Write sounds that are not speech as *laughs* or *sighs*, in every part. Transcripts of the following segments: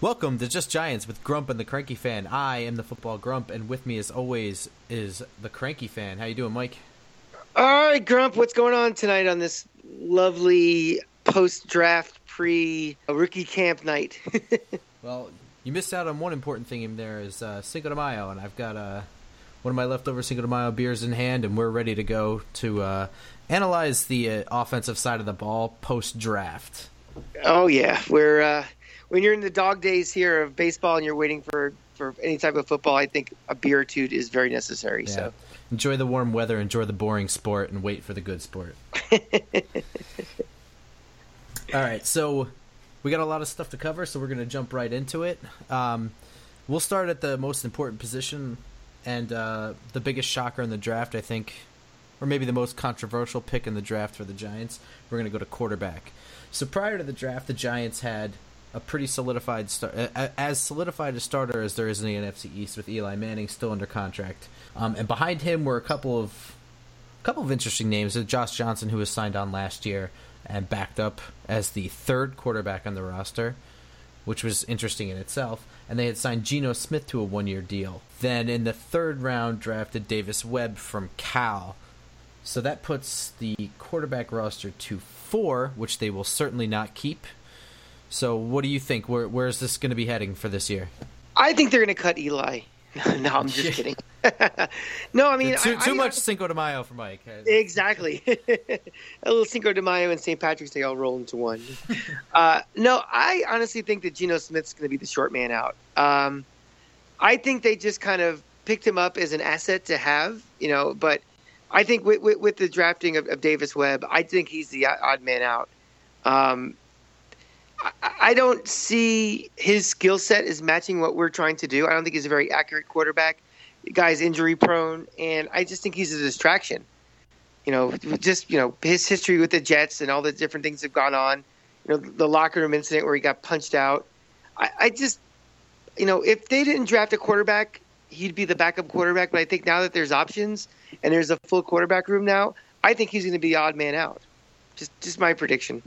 Welcome to Just Giants with Grump and the Cranky Fan. I am the football Grump, and with me, as always, is the Cranky Fan. How you doing, Mike? All right, Grump. What's going on tonight on this lovely post-draft pre-rookie camp night? *laughs* well, you missed out on one important thing in there is uh, Cinco de Mayo, and I've got uh, one of my leftover Cinco de Mayo beers in hand, and we're ready to go to uh, analyze the uh, offensive side of the ball post-draft. Oh yeah, we're uh, when you're in the dog days here of baseball and you're waiting for for any type of football, I think a beer or two is very necessary. Yeah. So enjoy the warm weather, enjoy the boring sport, and wait for the good sport. *laughs* All right, so we got a lot of stuff to cover, so we're going to jump right into it. Um, we'll start at the most important position and uh, the biggest shocker in the draft, I think, or maybe the most controversial pick in the draft for the Giants. We're going to go to quarterback. So prior to the draft, the Giants had a pretty solidified start, as solidified a starter as there is in the NFC East with Eli Manning still under contract. Um, and behind him were a couple of a couple of interesting names. Josh Johnson, who was signed on last year and backed up as the third quarterback on the roster, which was interesting in itself. And they had signed Geno Smith to a one-year deal. Then in the third round, drafted Davis Webb from Cal. So that puts the quarterback roster to four, which they will certainly not keep so, what do you think? Where where is this going to be heading for this year? I think they're going to cut Eli. *laughs* no, I'm just *laughs* kidding. *laughs* no, I mean too, too I, much I, Cinco de Mayo for Mike. Exactly, a little Cinco de Mayo and St. Patrick's Day all roll into one. uh, no, I honestly think that Geno Smith's going to be the short man out. Um, I think they just kind of picked him up as an asset to have, you know. But I think with, with, with the drafting of, of, Davis Webb, I think he's the odd man out. Um, I don't see his skill set is matching what we're trying to do. I don't think he's a very accurate quarterback. The guy's injury prone, and I just think he's a distraction. You know, just you know his history with the Jets and all the different things that have gone on. You know, the locker room incident where he got punched out. I, I just, you know, if they didn't draft a quarterback, he'd be the backup quarterback. But I think now that there's options and there's a full quarterback room now, I think he's going to be odd man out. Just, just my prediction.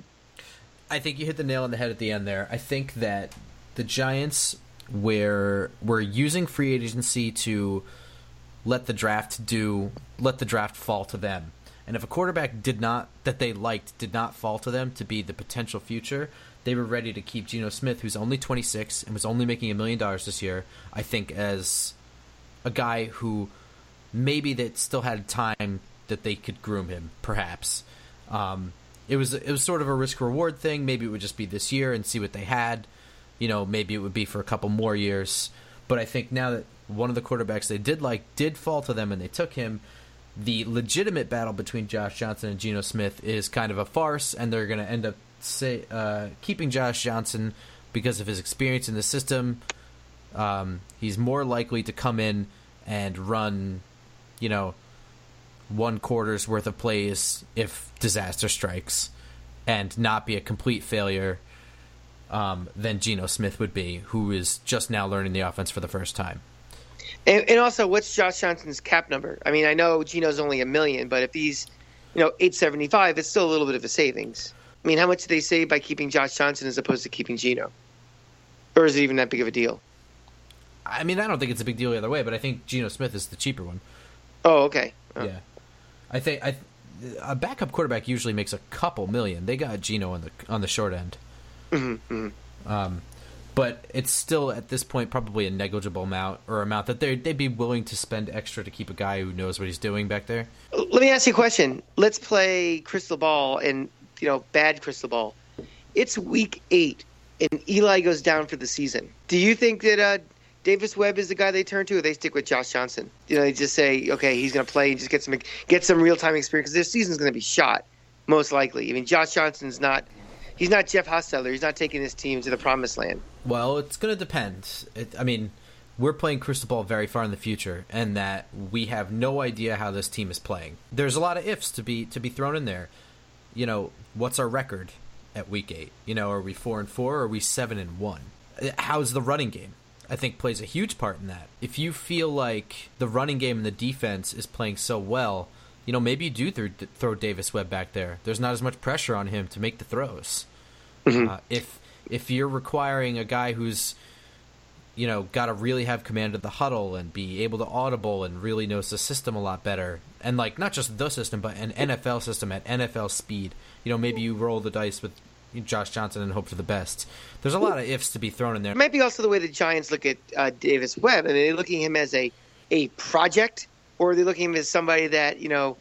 I think you hit the nail on the head at the end there. I think that the Giants were were using free agency to let the draft do let the draft fall to them. And if a quarterback did not that they liked did not fall to them to be the potential future, they were ready to keep Geno Smith, who's only 26 and was only making a million dollars this year. I think as a guy who maybe that still had time that they could groom him, perhaps. Um, it was it was sort of a risk reward thing. Maybe it would just be this year and see what they had. You know, maybe it would be for a couple more years. But I think now that one of the quarterbacks they did like did fall to them and they took him, the legitimate battle between Josh Johnson and Geno Smith is kind of a farce, and they're going to end up say uh, keeping Josh Johnson because of his experience in the system. Um, he's more likely to come in and run, you know, one quarter's worth of plays if disaster strikes and not be a complete failure um, than Geno Smith would be, who is just now learning the offense for the first time. And, and, also, what's Josh Johnson's cap number? I mean, I know Geno's only a million, but if he's, you know, eight seventy five, it's still a little bit of a savings. I mean, how much do they save by keeping Josh Johnson as opposed to keeping Geno? Or is it even that big of a deal? I mean, I don't think it's a big deal either way, but I think Geno Smith is the cheaper one. Oh, okay. Oh. Yeah. I think I, a backup quarterback usually makes a couple million. They got Geno on the on the short end. Mm-hmm, mm-hmm. Um, but it's still at this point probably a negligible amount or amount that they they'd be willing to spend extra to keep a guy who knows what he's doing back there. Let me ask you a question. Let's play crystal ball and you know bad crystal ball. It's week eight and Eli goes down for the season. Do you think that uh, Davis Webb is the guy they turn to, or they stick with Josh Johnson? You know, they just say, okay, he's going to play and just get some get some real time experience because their season's going to be shot most likely. I mean, Josh Johnson's not he's not Jeff Hostetler. He's not taking this team to the promised land. Well, it's going to depend. It, I mean, we're playing crystal ball very far in the future, and that we have no idea how this team is playing. There's a lot of ifs to be to be thrown in there. You know, what's our record at week eight? You know, are we four and four? Or are we seven and one? How's the running game? I think plays a huge part in that. If you feel like the running game and the defense is playing so well, you know, maybe you do th- throw Davis Webb back there. There's not as much pressure on him to make the throws. Mm-hmm. Uh, if if you're requiring a guy who's you know got to really have command of the huddle and be able to audible and really knows the system a lot better and like not just the system but an NFL system at NFL speed you know maybe you roll the dice with Josh Johnson and hope for the best there's a lot of ifs to be thrown in there It might be also the way the Giants look at uh, Davis Webb. I mean, they're looking at him as a a project, or are they looking at him as somebody that you know?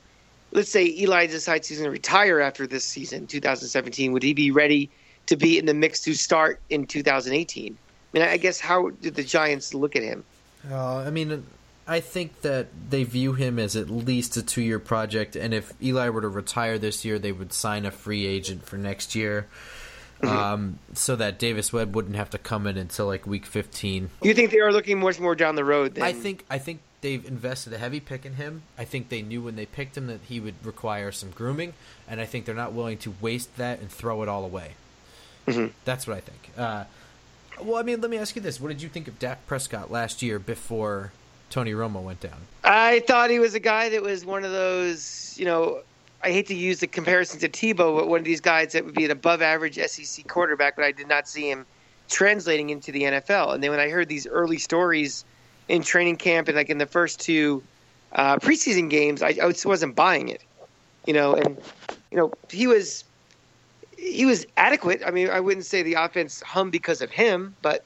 Let's say Eli decides he's going to retire after this season, 2017. Would he be ready to be in the mix to start in 2018? I mean, I guess how did the Giants look at him? Uh, I mean, I think that they view him as at least a two year project, and if Eli were to retire this year, they would sign a free agent for next year. Um, so that Davis Webb wouldn't have to come in until like week 15. You think they are looking much more down the road? Than, I think I think they've invested a heavy pick in him. I think they knew when they picked him that he would require some grooming, and I think they're not willing to waste that and throw it all away. Mhm. That's what I think. Uh, well, I mean, let me ask you this: What did you think of Dak Prescott last year before Tony Romo went down? I thought he was a guy that was one of those, you know, I hate to use the comparison to Tebow, but one of these guys that would be an above average SEC quarterback, but I did not see him translating into the NFL. And then when I heard these early stories in training camp and like in the first two uh, preseason games, I, I wasn't buying it. You know, and you know he was he was adequate. I mean, I wouldn't say the offense hummed because of him, but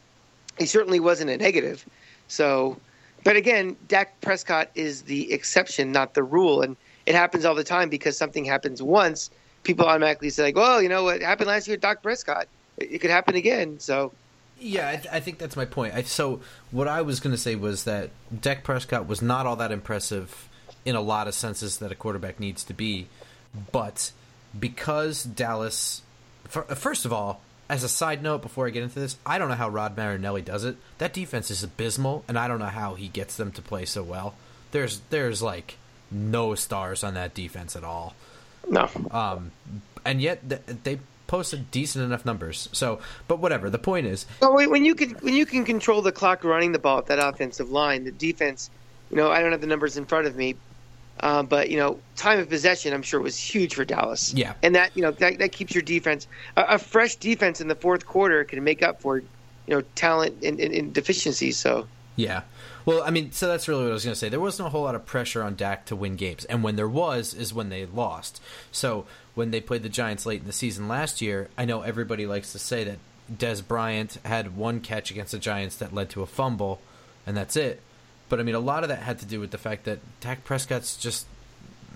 he certainly wasn't a negative. So, but again, Dak Prescott is the exception, not the rule, and it happens all the time because something happens once. People automatically say, like, "Well, you know what happened last year, Dak Prescott. It, could happen again." So, Yeah, I, th- I think that's my point. I, so what I was going to say was that Dak Prescott was not all that impressive in a lot of senses that a quarterback needs to be, but because Dallas, first of all, as a side note, before I get into this, I don't know how Rod Marinelli does it. That defense is abysmal, and I don't know how he gets them to play so well. There's there's like no stars on that defense at all. no, Um, and yet th- they posted decent enough numbers. So, but whatever. The point is, Well, when when you can when you can control the clock running the ball at that offensive line, the defense, you know, I don't have the numbers in front of me, uh, but you know, time of possession, I'm sure was huge for Dallas. Yeah. and that you know that, that keeps your defense a, a fresh defense in the fourth quarter can make up for you know talent and, and, and deficiencies. So Yeah. Well, I mean, so that's really what I was going to say. There wasn't a whole lot of pressure on Dak to win games, and when there was, is when they lost. So when they played the Giants late in the season last year, I know everybody likes to say that Dez Bryant had one catch against the Giants that led to a fumble, and that's it. But I mean, a lot of that had to do with the fact that Dak Prescott's just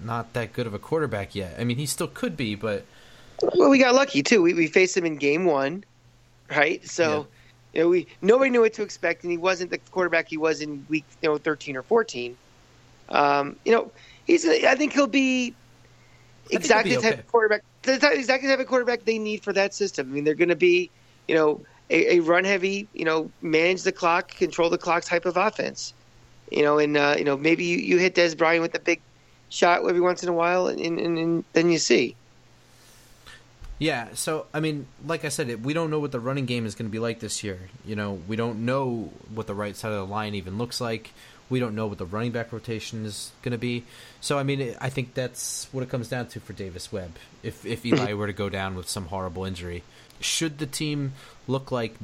not that good of a quarterback yet. I mean, he still could be, but well, we got lucky too. We we faced him in game one, right? So. You know, we nobody knew what to expect, and he wasn't the quarterback he was in week you know 13 or 14. Um, you know, he's I think he'll be he'll exactly be the type okay. of quarterback. The type, exactly the type of quarterback they need for that system. I mean, they're going to be, you know, a, a run heavy, you know, manage the clock, control the clock type of offense. You know, and uh, you know maybe you, you hit Dez Bryant with a big shot every once in a while, and, and, and then you see. Yeah, so I mean, like I said, we don't know what the running game is going to be like this year. You know, we don't know what the right side of the line even looks like. We don't know what the running back rotation is going to be. So I mean, I think that's what it comes down to for Davis Webb. If if Eli were to go down with some horrible injury, should the team look like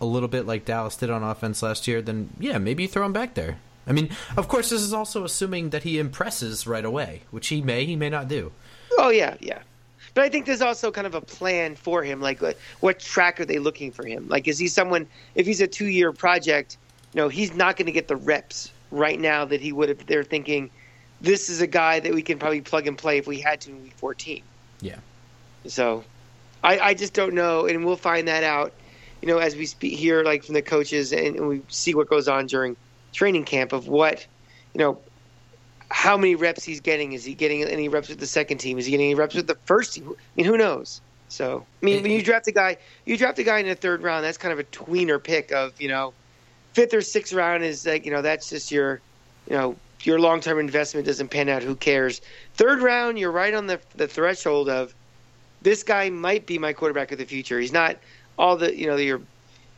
a little bit like Dallas did on offense last year, then yeah, maybe you throw him back there. I mean, of course, this is also assuming that he impresses right away, which he may, he may not do. Oh yeah, yeah. But I think there's also kind of a plan for him. Like, what, what track are they looking for him? Like, is he someone? If he's a two-year project, you know, he's not going to get the reps right now that he would if they're thinking, this is a guy that we can probably plug and play if we had to in week 14. Yeah. So, I, I just don't know, and we'll find that out. You know, as we speak here, like from the coaches, and, and we see what goes on during training camp of what, you know, how many reps he's getting. Is he getting any reps with the second team? Is he getting any reps with the first team? I mean, who knows? So, I mean, when you draft a guy, you draft a guy in the third round. That's kind of a tweener pick of you know, fifth or sixth round is like you know that's just your, you know, your long term investment doesn't pan out. Who cares? Third round, you're right on the the threshold of this guy might be my quarterback of the future. He's not all the you know your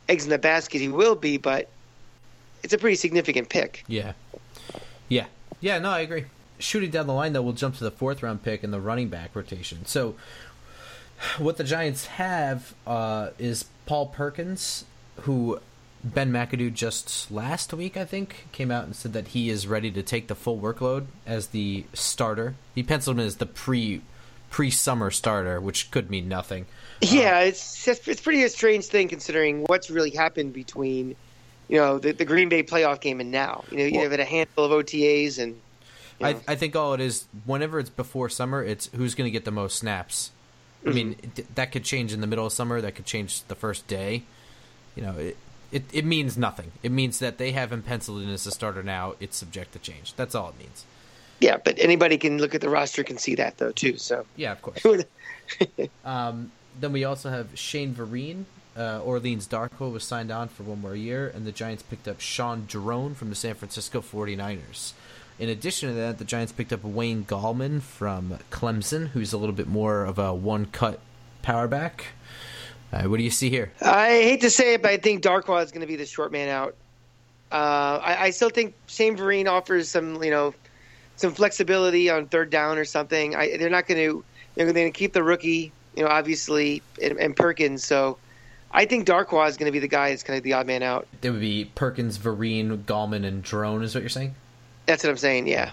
eggs in the basket. He will be, but it's a pretty significant pick. Yeah. Yeah. Yeah, no, I agree. Shooting down the line, though, we'll jump to the fourth round pick in the running back rotation. So, what the Giants have uh, is Paul Perkins, who Ben McAdoo just last week, I think, came out and said that he is ready to take the full workload as the starter. He penciled him as the pre pre summer starter, which could mean nothing. Yeah, uh, it's it's pretty a strange thing considering what's really happened between you know the, the Green Bay playoff game and now. You know, you well, have a handful of OTAs and. You know. I, I think all it is, whenever it's before summer, it's who's going to get the most snaps. Mm-hmm. I mean, it, that could change in the middle of summer. That could change the first day. You know, it, it, it means nothing. It means that they have him penciled in as a starter now. It's subject to change. That's all it means. Yeah, but anybody can look at the roster can see that though too. So yeah, of course. *laughs* um, then we also have Shane Vereen. Uh, Orleans Darkwa was signed on for one more year, and the Giants picked up Shaun Draughn from the San Francisco 49ers. In addition to that, the Giants picked up Wayne Gallman from Clemson, who's a little bit more of a one cut power back. Uh, what do you see here? I hate to say it, but I think Darkwa is going to be the short man out. Uh, I, I, still think Shane Vereen offers some, you know, some flexibility on third down or something. I, they're not going to, they're going to keep the rookie, you know, obviously, and, and Perkins. So I think Darkwa is going to be the guy that's kind of the odd man out. It would be Perkins, Vereen, Gallman, and Draughn, is what you're saying? That's what I'm saying. Yeah.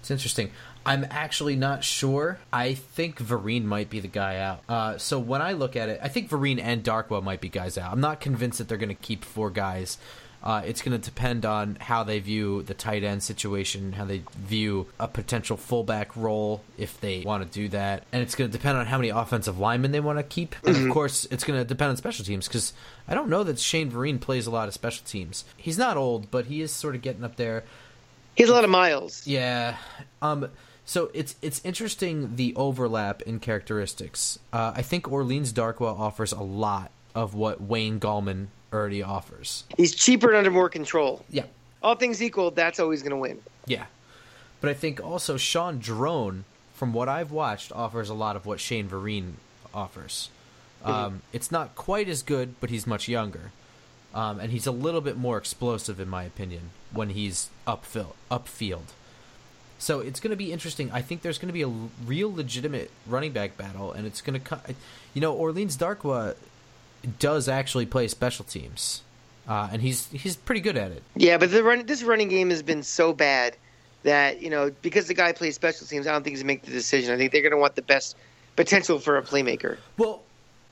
It's interesting. I'm actually not sure. I think Vereen might be the guy out. Uh, so when I look at it, I think Vereen and Darkwa might be guys out. I'm not convinced that they're going to keep four guys. Uh, it's going to depend on how they view the tight end situation, how they view a potential fullback role if they want to do that, and it's going to depend on how many offensive linemen they want to keep. And of mm-hmm. course, it's going to depend on special teams because I don't know that Shane Vereen plays a lot of special teams. He's not old, but he is sort of getting up there. He has a lot of miles. Yeah. Um, so it's it's interesting the overlap in characteristics. Uh, I think Orleans Darkwa offers a lot of what Wayne Gallman already offers. He's cheaper and under more control. Yeah. All things equal, that's always going to win. Yeah. But I think also Sean Draughn, from what I've watched, offers a lot of what Shane Vereen offers. Mm-hmm. Um, it's not quite as good, but he's much younger. Um, and he's a little bit more explosive, in my opinion, when he's upfield. upfield. So it's going to be interesting. I think there's going to be a real legitimate running back battle, and it's going to, you know, Orleans Darkwa does actually play special teams, uh, and he's he's pretty good at it. Yeah, but the run, this running game has been so bad that you know because the guy plays special teams, I don't think he's make the decision. I think they're going to want the best potential for a playmaker. Well,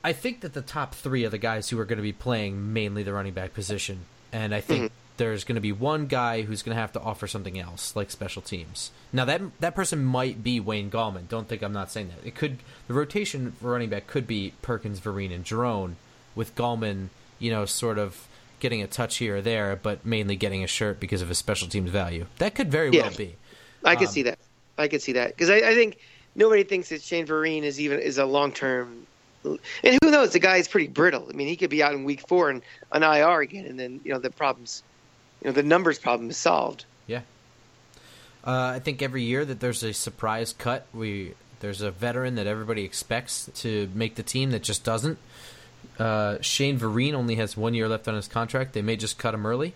I think that the top three are the guys who are going to be playing mainly the running back position, and I think. Mm-hmm there's going to be one guy who's going to have to offer something else, like special teams. Now that that person might be Wayne Gallman. Don't think I'm not saying that. It could the rotation for running back could be Perkins, Vereen, and Draughn, with Gallman, you know, sort of getting a touch here or there, but mainly getting a shirt because of his special teams value. That could very yeah, well be. I could um, see that. I could see that because I, I, think nobody thinks that Shane Vereen is even is a long term. And who knows? The guy is pretty brittle. I mean, he could be out in week four and on IR again, and then you know the problems you know the numbers problem is solved. Yeah. Uh, I think every year that there's a surprise cut, we there's a veteran that everybody expects to make the team that just doesn't. Uh, Shane Vereen only has one year left on his contract. They may just cut him early.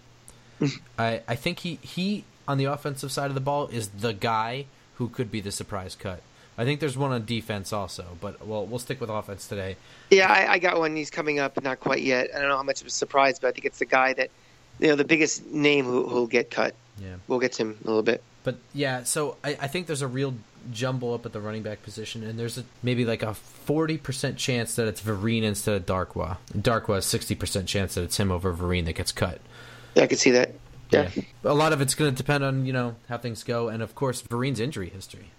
*laughs* I I think he he on the offensive side of the ball is the guy who could be the surprise cut. I think there's one on defense also, but well, we'll stick with offense today. Yeah, I, I got one. He's coming up, not quite yet. I don't know how much of a surprise, but I think it's the guy that you know the biggest name who will get cut. Yeah, we'll get to him a little bit. But yeah, so I, I think there's a real jumble up at the running back position, and there's a, maybe like a forty percent chance that it's Vereen instead of Darkwa. Darkwa has sixty percent chance that it's him over Vereen that gets cut. Yeah, I can see that. Yeah. yeah. A lot of it's going to depend on you know how things go, and of course Vereen's injury history.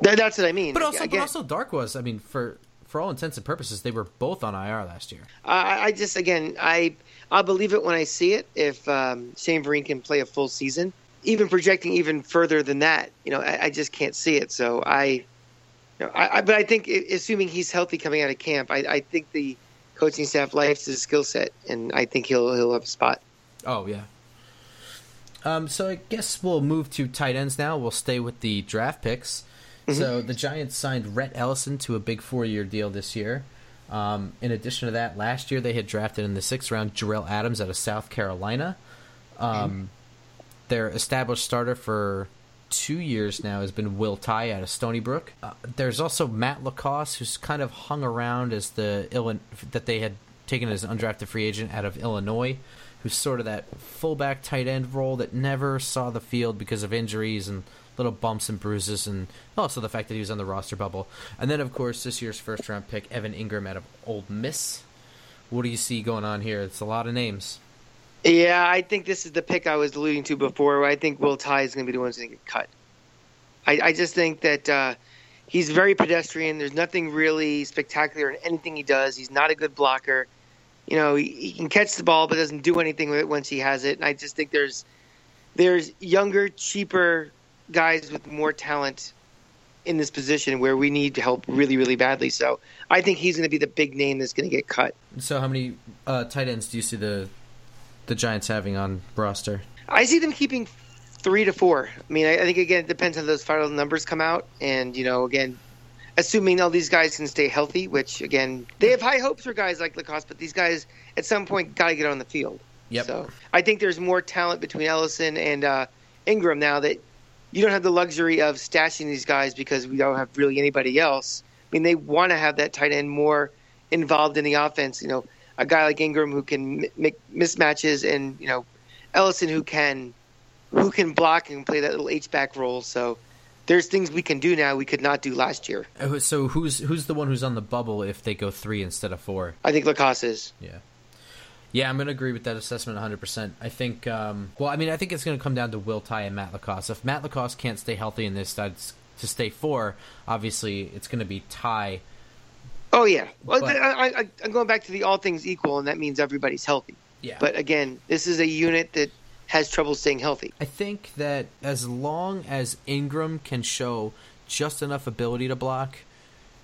That, that's what I mean. But also, Again, but also Darkwa's. I mean, for for all intents and purposes, they were both on IR last year. I, I just again, I I'll believe it when I see it. If um, Shane Vereen can play a full season, even projecting even further than that, you know, I, I just can't see it. So I, you know, I, I, but I think assuming he's healthy coming out of camp, I, I think the coaching staff likes his skill set, and I think he'll he'll have a spot. Oh yeah. Um, so I guess we'll move to tight ends now. We'll stay with the draft picks. Mm-hmm. So the Giants signed Rhett Ellison to a big four-year deal this year. Um, in addition to that, last year they had drafted in the sixth round Jerell Adams out of South Carolina. Um, their established starter for two years now has been Will Tye out of Stony Brook. Uh, there's also Matt LaCosse, who's kind of hung around as the Illinois that they had taken as an undrafted free agent out of Illinois, who's sort of that fullback tight end role that never saw the field because of injuries and little bumps and bruises, and also the fact that he was on the roster bubble. And then, of course, this year's first round pick, Evan Engram out of Ole Miss. What do you see going on here? It's a lot of names. Yeah, I think this is the pick I was alluding to before. I think Will Tye is going to be the one who's going to get cut. I, I just think that uh, he's very pedestrian. There's nothing really spectacular in anything he does. He's not a good blocker. You know, he, he can catch the ball but doesn't do anything with it once he has it. And I just think there's there's younger, cheaper guys with more talent in this position where we need help really, really badly. So I think he's going to be the big name that's going to get cut. So how many uh, tight ends do you see the the Giants having on roster? I see them keeping three to four. I mean, I, I think again it depends on those final numbers come out, and you know, again, assuming all these guys can stay healthy, which again they have high hopes for guys like LaCosse, but these guys at some point got to get on the field. Yep. So I think there's more talent between Ellison and uh, Engram now that you don't have the luxury of stashing these guys because we don't have really anybody else. I mean, they want to have that tight end more involved in the offense. You know, a guy like Engram who can make mismatches, and you know, Ellison who can who can block and play that little H back role. So there's things we can do now we could not do last year. Uh, So who's who's the one who's on the bubble if they go three instead of four? I think LaCosse is. Yeah. Yeah, I'm going to agree with that assessment 100%. I think, um, well, I mean, I think it's going to come down to Will Tye and Matt LaCosse. If Matt LaCosse can't stay healthy and this to stay four, obviously it's going to be Tye. Oh yeah. Well, But- I, I, I'm going back to the all things equal, and that means everybody's healthy. Yeah. But again, this is a unit that has trouble staying healthy. I think that as long as Engram can show just enough ability to block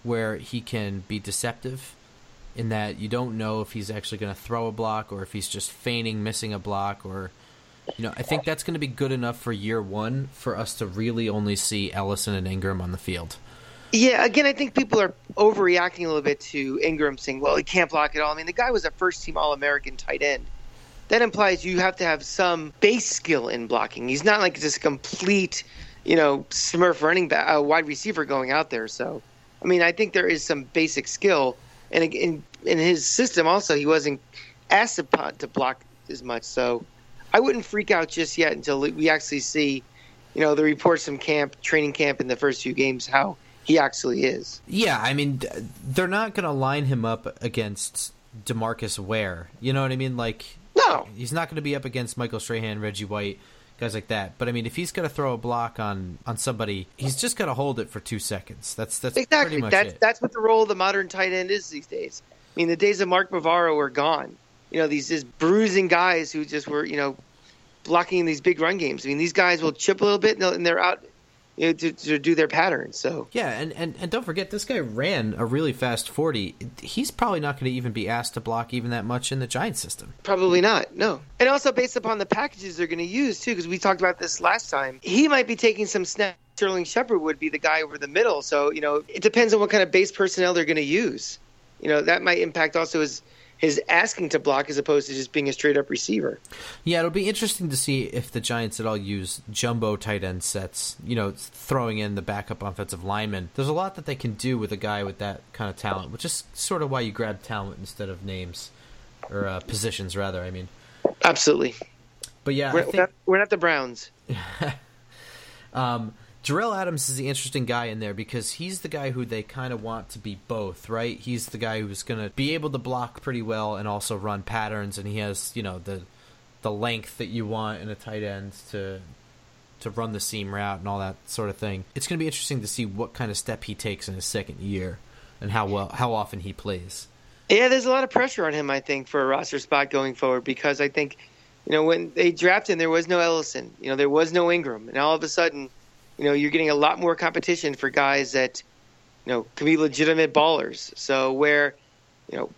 where he can be deceptive in that you don't know if he's actually going to throw a block or if he's just feigning missing a block or you know, I think that's going to be good enough for year 1 for us to really only see Ellison and Engram on the field. Yeah, again, I think people are overreacting a little bit to Engram saying, well, he can't block at all. I mean, the guy was a first team All American tight end. That implies you have to have some base skill in blocking. He's not like just complete, you know, smurf running back, uh, wide receiver going out there. So, I mean, I think there is some basic skill. And in, in his system, also, he wasn't asked to block as much. So, I wouldn't freak out just yet until we actually see, you know, the reports from camp, training camp in the first few games, how he actually is. Yeah, I mean, they're not going to line him up against DeMarcus Ware. You know what I mean? Like, No. he's not going to be up against Michael Strahan, Reggie White, guys like that. But I mean, if he's going to throw a block on on somebody, he's just going to hold it for two seconds. That's that's Exactly. pretty much That's it. that's what the role of the modern tight end is these days. I mean, the days of Mark Bavaro are gone. You know, these just bruising guys who just were, you know, blocking in these big run games. I mean, these guys will chip a little bit and and they're out you know, to, to do their patterns. So yeah, and, and and don't forget, this guy ran a really fast forty. He's probably not going to even be asked to block even that much in the Giant system. probably not. No. And also based upon the packages they're going to use too, because we talked about this last time. He might be taking some snaps. Sterling Shepard would be the guy over the middle. So you know, it depends on what kind of base personnel they're going to use. You know, that might impact also his his asking to block as opposed to just being a straight up receiver. Yeah, it'll be interesting to see if the Giants at all use jumbo tight end sets. You know, throwing in the backup offensive lineman. There's a lot that they can do with a guy with that kind of talent, which is sort of why you grab talent instead of names or uh, positions, rather. I mean, Absolutely. but yeah, We're, think we're, not, we're not the Browns. *laughs* *laughs* Um, Jerell Adams is the interesting guy in there because he's the guy who they kind of want to be both, right? He's the guy who's going to be able to block pretty well and also run patterns, and he has you know the the length that you want in a tight end to to run the seam route and all that sort of thing. It's going to be interesting to see what kind of step he takes in his second year and how well how often he plays. Yeah, there's a lot of pressure on him, I think, for a roster spot going forward because I think, you know, when they drafted him, there was no Ellison, you know, there was no Engram, and all of a sudden, you know, you're getting a lot more competition for guys that, you know, can be legitimate ballers. So where, you know,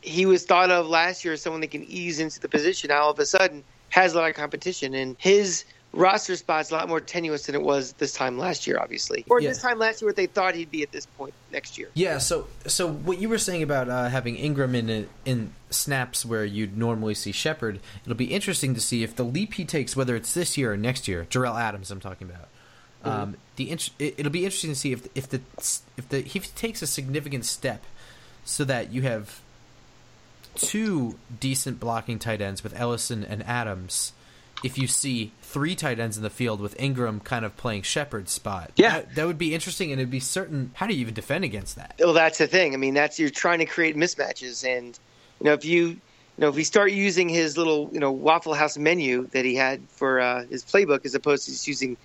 he was thought of last year as someone that can ease into the position, now all of a sudden has a lot of competition, and his roster spot's a lot more tenuous than it was this time last year, obviously, or Yeah. this time last year, what they thought he'd be at this point next year. Yeah, so so what you were saying about uh, having Engram in in snaps where you'd normally see Shepard, it'll be interesting to see if the leap he takes, whether it's this year or next year, Jerell Adams, I'm talking about. Um, the int- it, it'll be interesting to see if if the if the he takes a significant step, so that you have two decent blocking tight ends with Ellison and Adams, if you see three tight ends in the field with Engram kind of playing Shepard's spot, Yeah. that, that would be interesting, and it'd be certain. How do you even defend against that? Well, that's the thing. I mean, that's you're trying to create mismatches, and you know if you you know if we start using his little you know Waffle House menu that he had for uh, his playbook as opposed to just using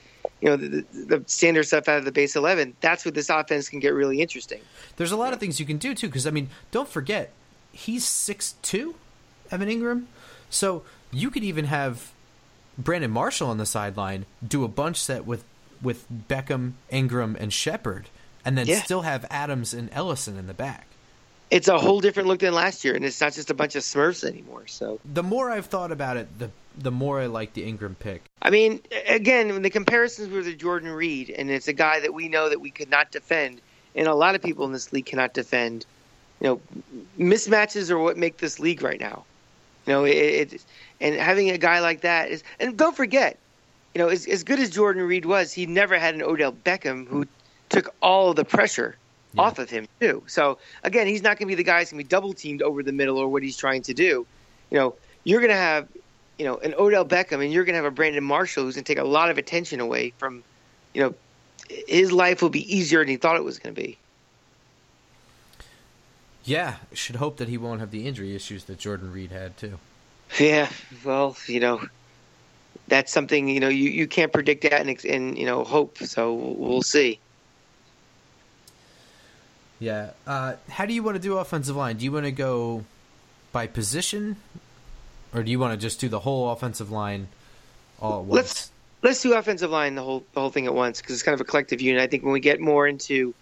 you know the, the, standard stuff out of the base eleven, that's where this offense can get really interesting. There's a lot of things you can do too, because I mean, don't forget, he's six two, Evan Engram, so you could even have Brandon Marshall on the sideline do a bunch set with with Beckham, Engram, and Shepard, and then Yeah. still have Adams and Ellison in the back. It's a whole different look than last year, and it's not just a bunch of Smurfs anymore. So The more I've thought about it, the the more I like the Engram pick. I mean, again, when the comparisons were to Jordan Reed, and it's a guy that we know that we could not defend, and a lot of people in this league cannot defend. You know, mismatches are what make this league right now. You know, it, it and having a guy like that is, and don't forget, you know, as, as good as Jordan Reed was, he never had an Odell Beckham who took all the pressure Yeah. off of him too. So again, he's not going to be the guy who's going to be double teamed over the middle or what he's trying to do. You know, you're going to have, you know, an Odell Beckham, and you're going to have a Brandon Marshall who's going to take a lot of attention away from, you know, his life will be easier than he thought it was going to be. Yeah, should hope that he won't have the injury issues that Jordan Reed had too. Yeah, well, you know, that's something you know you, you can't predict that and, and you know hope. So we'll see. Yeah. Uh, how do you want to do offensive line? Do you want to go by position, or do you want to just do the whole offensive line all at once? Let's let's do offensive line the whole the whole thing at once because it's kind of a collective unit. I think when we get more into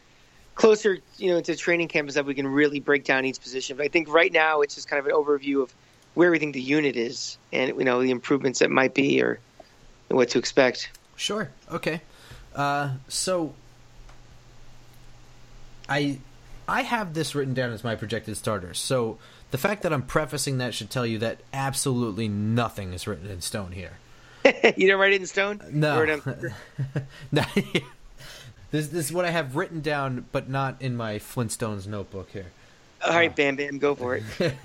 closer, you know, into training camp and stuff, we can really break down each position. But I think right now it's just kind of an overview of where we think the unit is and you know the improvements that might be or what to expect. Sure. Okay. Uh, so I I have this written down as my projected starters. So the fact that I'm prefacing that should tell you that absolutely nothing is written in stone here. *laughs* you don't write it in stone. No. *laughs* No. this this is what I have written down, but not in my Flintstones notebook here. All right, uh, Bam Bam, go for it. *laughs*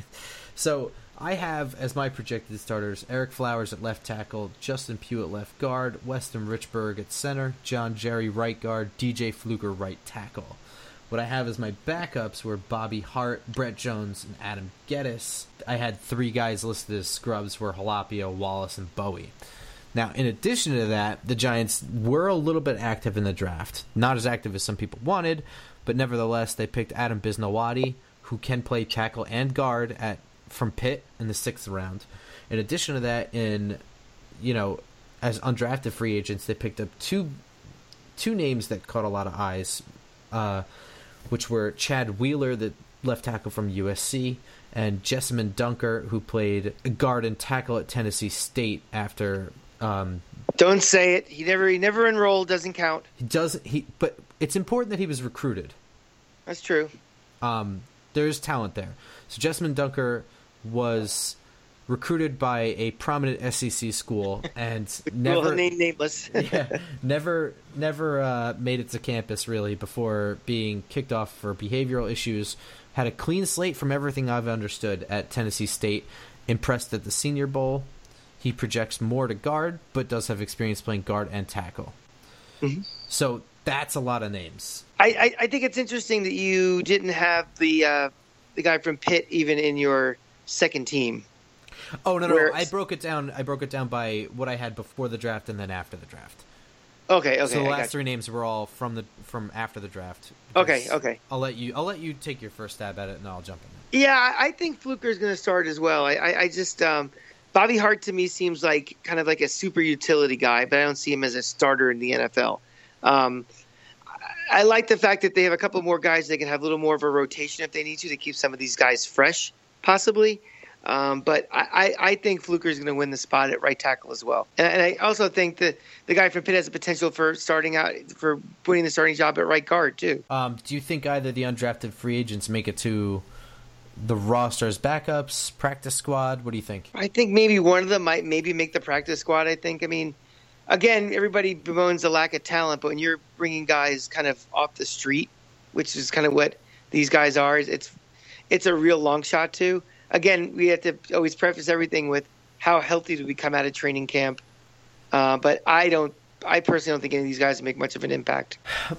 So I have as my projected starters Ereck Flowers at left tackle, Justin Pugh at left guard, Weston Richburg at center, John Jerry right guard, DJ Fluker right tackle. What I have as my backups were Bobby Hart, Brett Jones, and Adam Gettis. I had three guys listed as scrubs were Halapio, Wallace, and Bowie. Now, in addition to that, the Giants were a little bit active in the draft. Not as active as some people wanted, but nevertheless, they picked Adam Bisnowaty, who can play tackle and guard at from Pitt in the sixth round. In addition to that, in you know, as undrafted free agents, they picked up two two names that caught a lot of eyes, uh, which were Chad Wheeler, the left tackle from USC, and Jessamen Dunker, who played guard and tackle at Tennessee State after um, Don't say it. He never he never enrolled. Doesn't count. he doesn't. he. But it's important that he was recruited. That's true. um, there's talent there. So Jessamen Dunker was recruited by a prominent SEC school and *laughs* Well, never name nameless. *laughs* yeah, never never uh, made it to campus really before being kicked off for behavioral issues. Had a clean slate from everything I've understood at Tennessee State. Impressed at the Senior Bowl. He projects more to guard, but does have experience playing guard and tackle. Mhm. So that's a lot of names. I, I, I think it's interesting that you didn't have the uh, the guy from Pitt even in your second team. Oh no no! Where- I broke it down. I broke it down by what I had before the draft and then after the draft. Okay, okay. so the last three names were all from the from after the draft. Okay, okay. I'll let you. I'll let you take your first stab at it, and I'll jump in. Yeah, I think Fluker is going to start as well. I, I, I just um, Bobby Hart to me seems like kind of like a super utility guy, but I don't see him as a starter in the NFL. Um, I like the fact that they have a couple more guys they can have a little more of a rotation if they need to to keep some of these guys fresh, possibly. Um, but I, I, think Fluker's going to win the spot at right tackle as well. And, and I also think that the guy from Pitt has the potential for starting out for winning the starting job at right guard too. Um, do you think either the undrafted free agents make it to the roster as backups, practice squad? What do you think? I think maybe one of them might maybe make the practice squad. I think. I mean, again, everybody bemoans the lack of talent, but when you're bringing guys kind of off the street, which is kind of what these guys are, it's it's a real long shot too. Again, we have to always preface everything with how healthy do we come out of training camp. Uh, but I don't. I personally don't think any of these guys make much of an impact.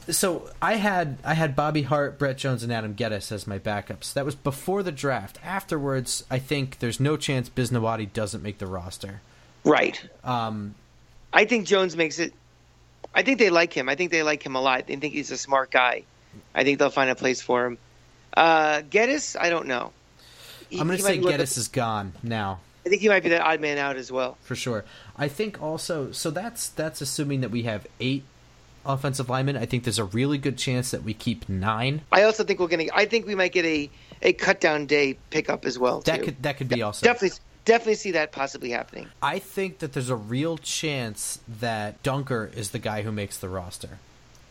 So I had I had Bobby Hart, Brett Jones, and Adam Gettis as my backups. That was before the draft. Afterwards, I think there's no chance Bisnowaty doesn't make the roster. Right. Um, I think Jones makes it. I think they like him. I think they like him a lot. They think he's a smart guy. I think they'll find a place for him. Uh, Gettis, I don't know. He- I'm going to say Gettis the- is gone now. I think he might be the odd man out as well. for sure. I think also so that's that's assuming that we have eight offensive linemen. I think there's a really good chance that we keep nine. I also think we're gonna. I think we might get a a cut down day pickup as well. That too. could that could be also definitely definitely see that possibly happening. I think that there's a real chance that Dunker is the guy who makes the roster,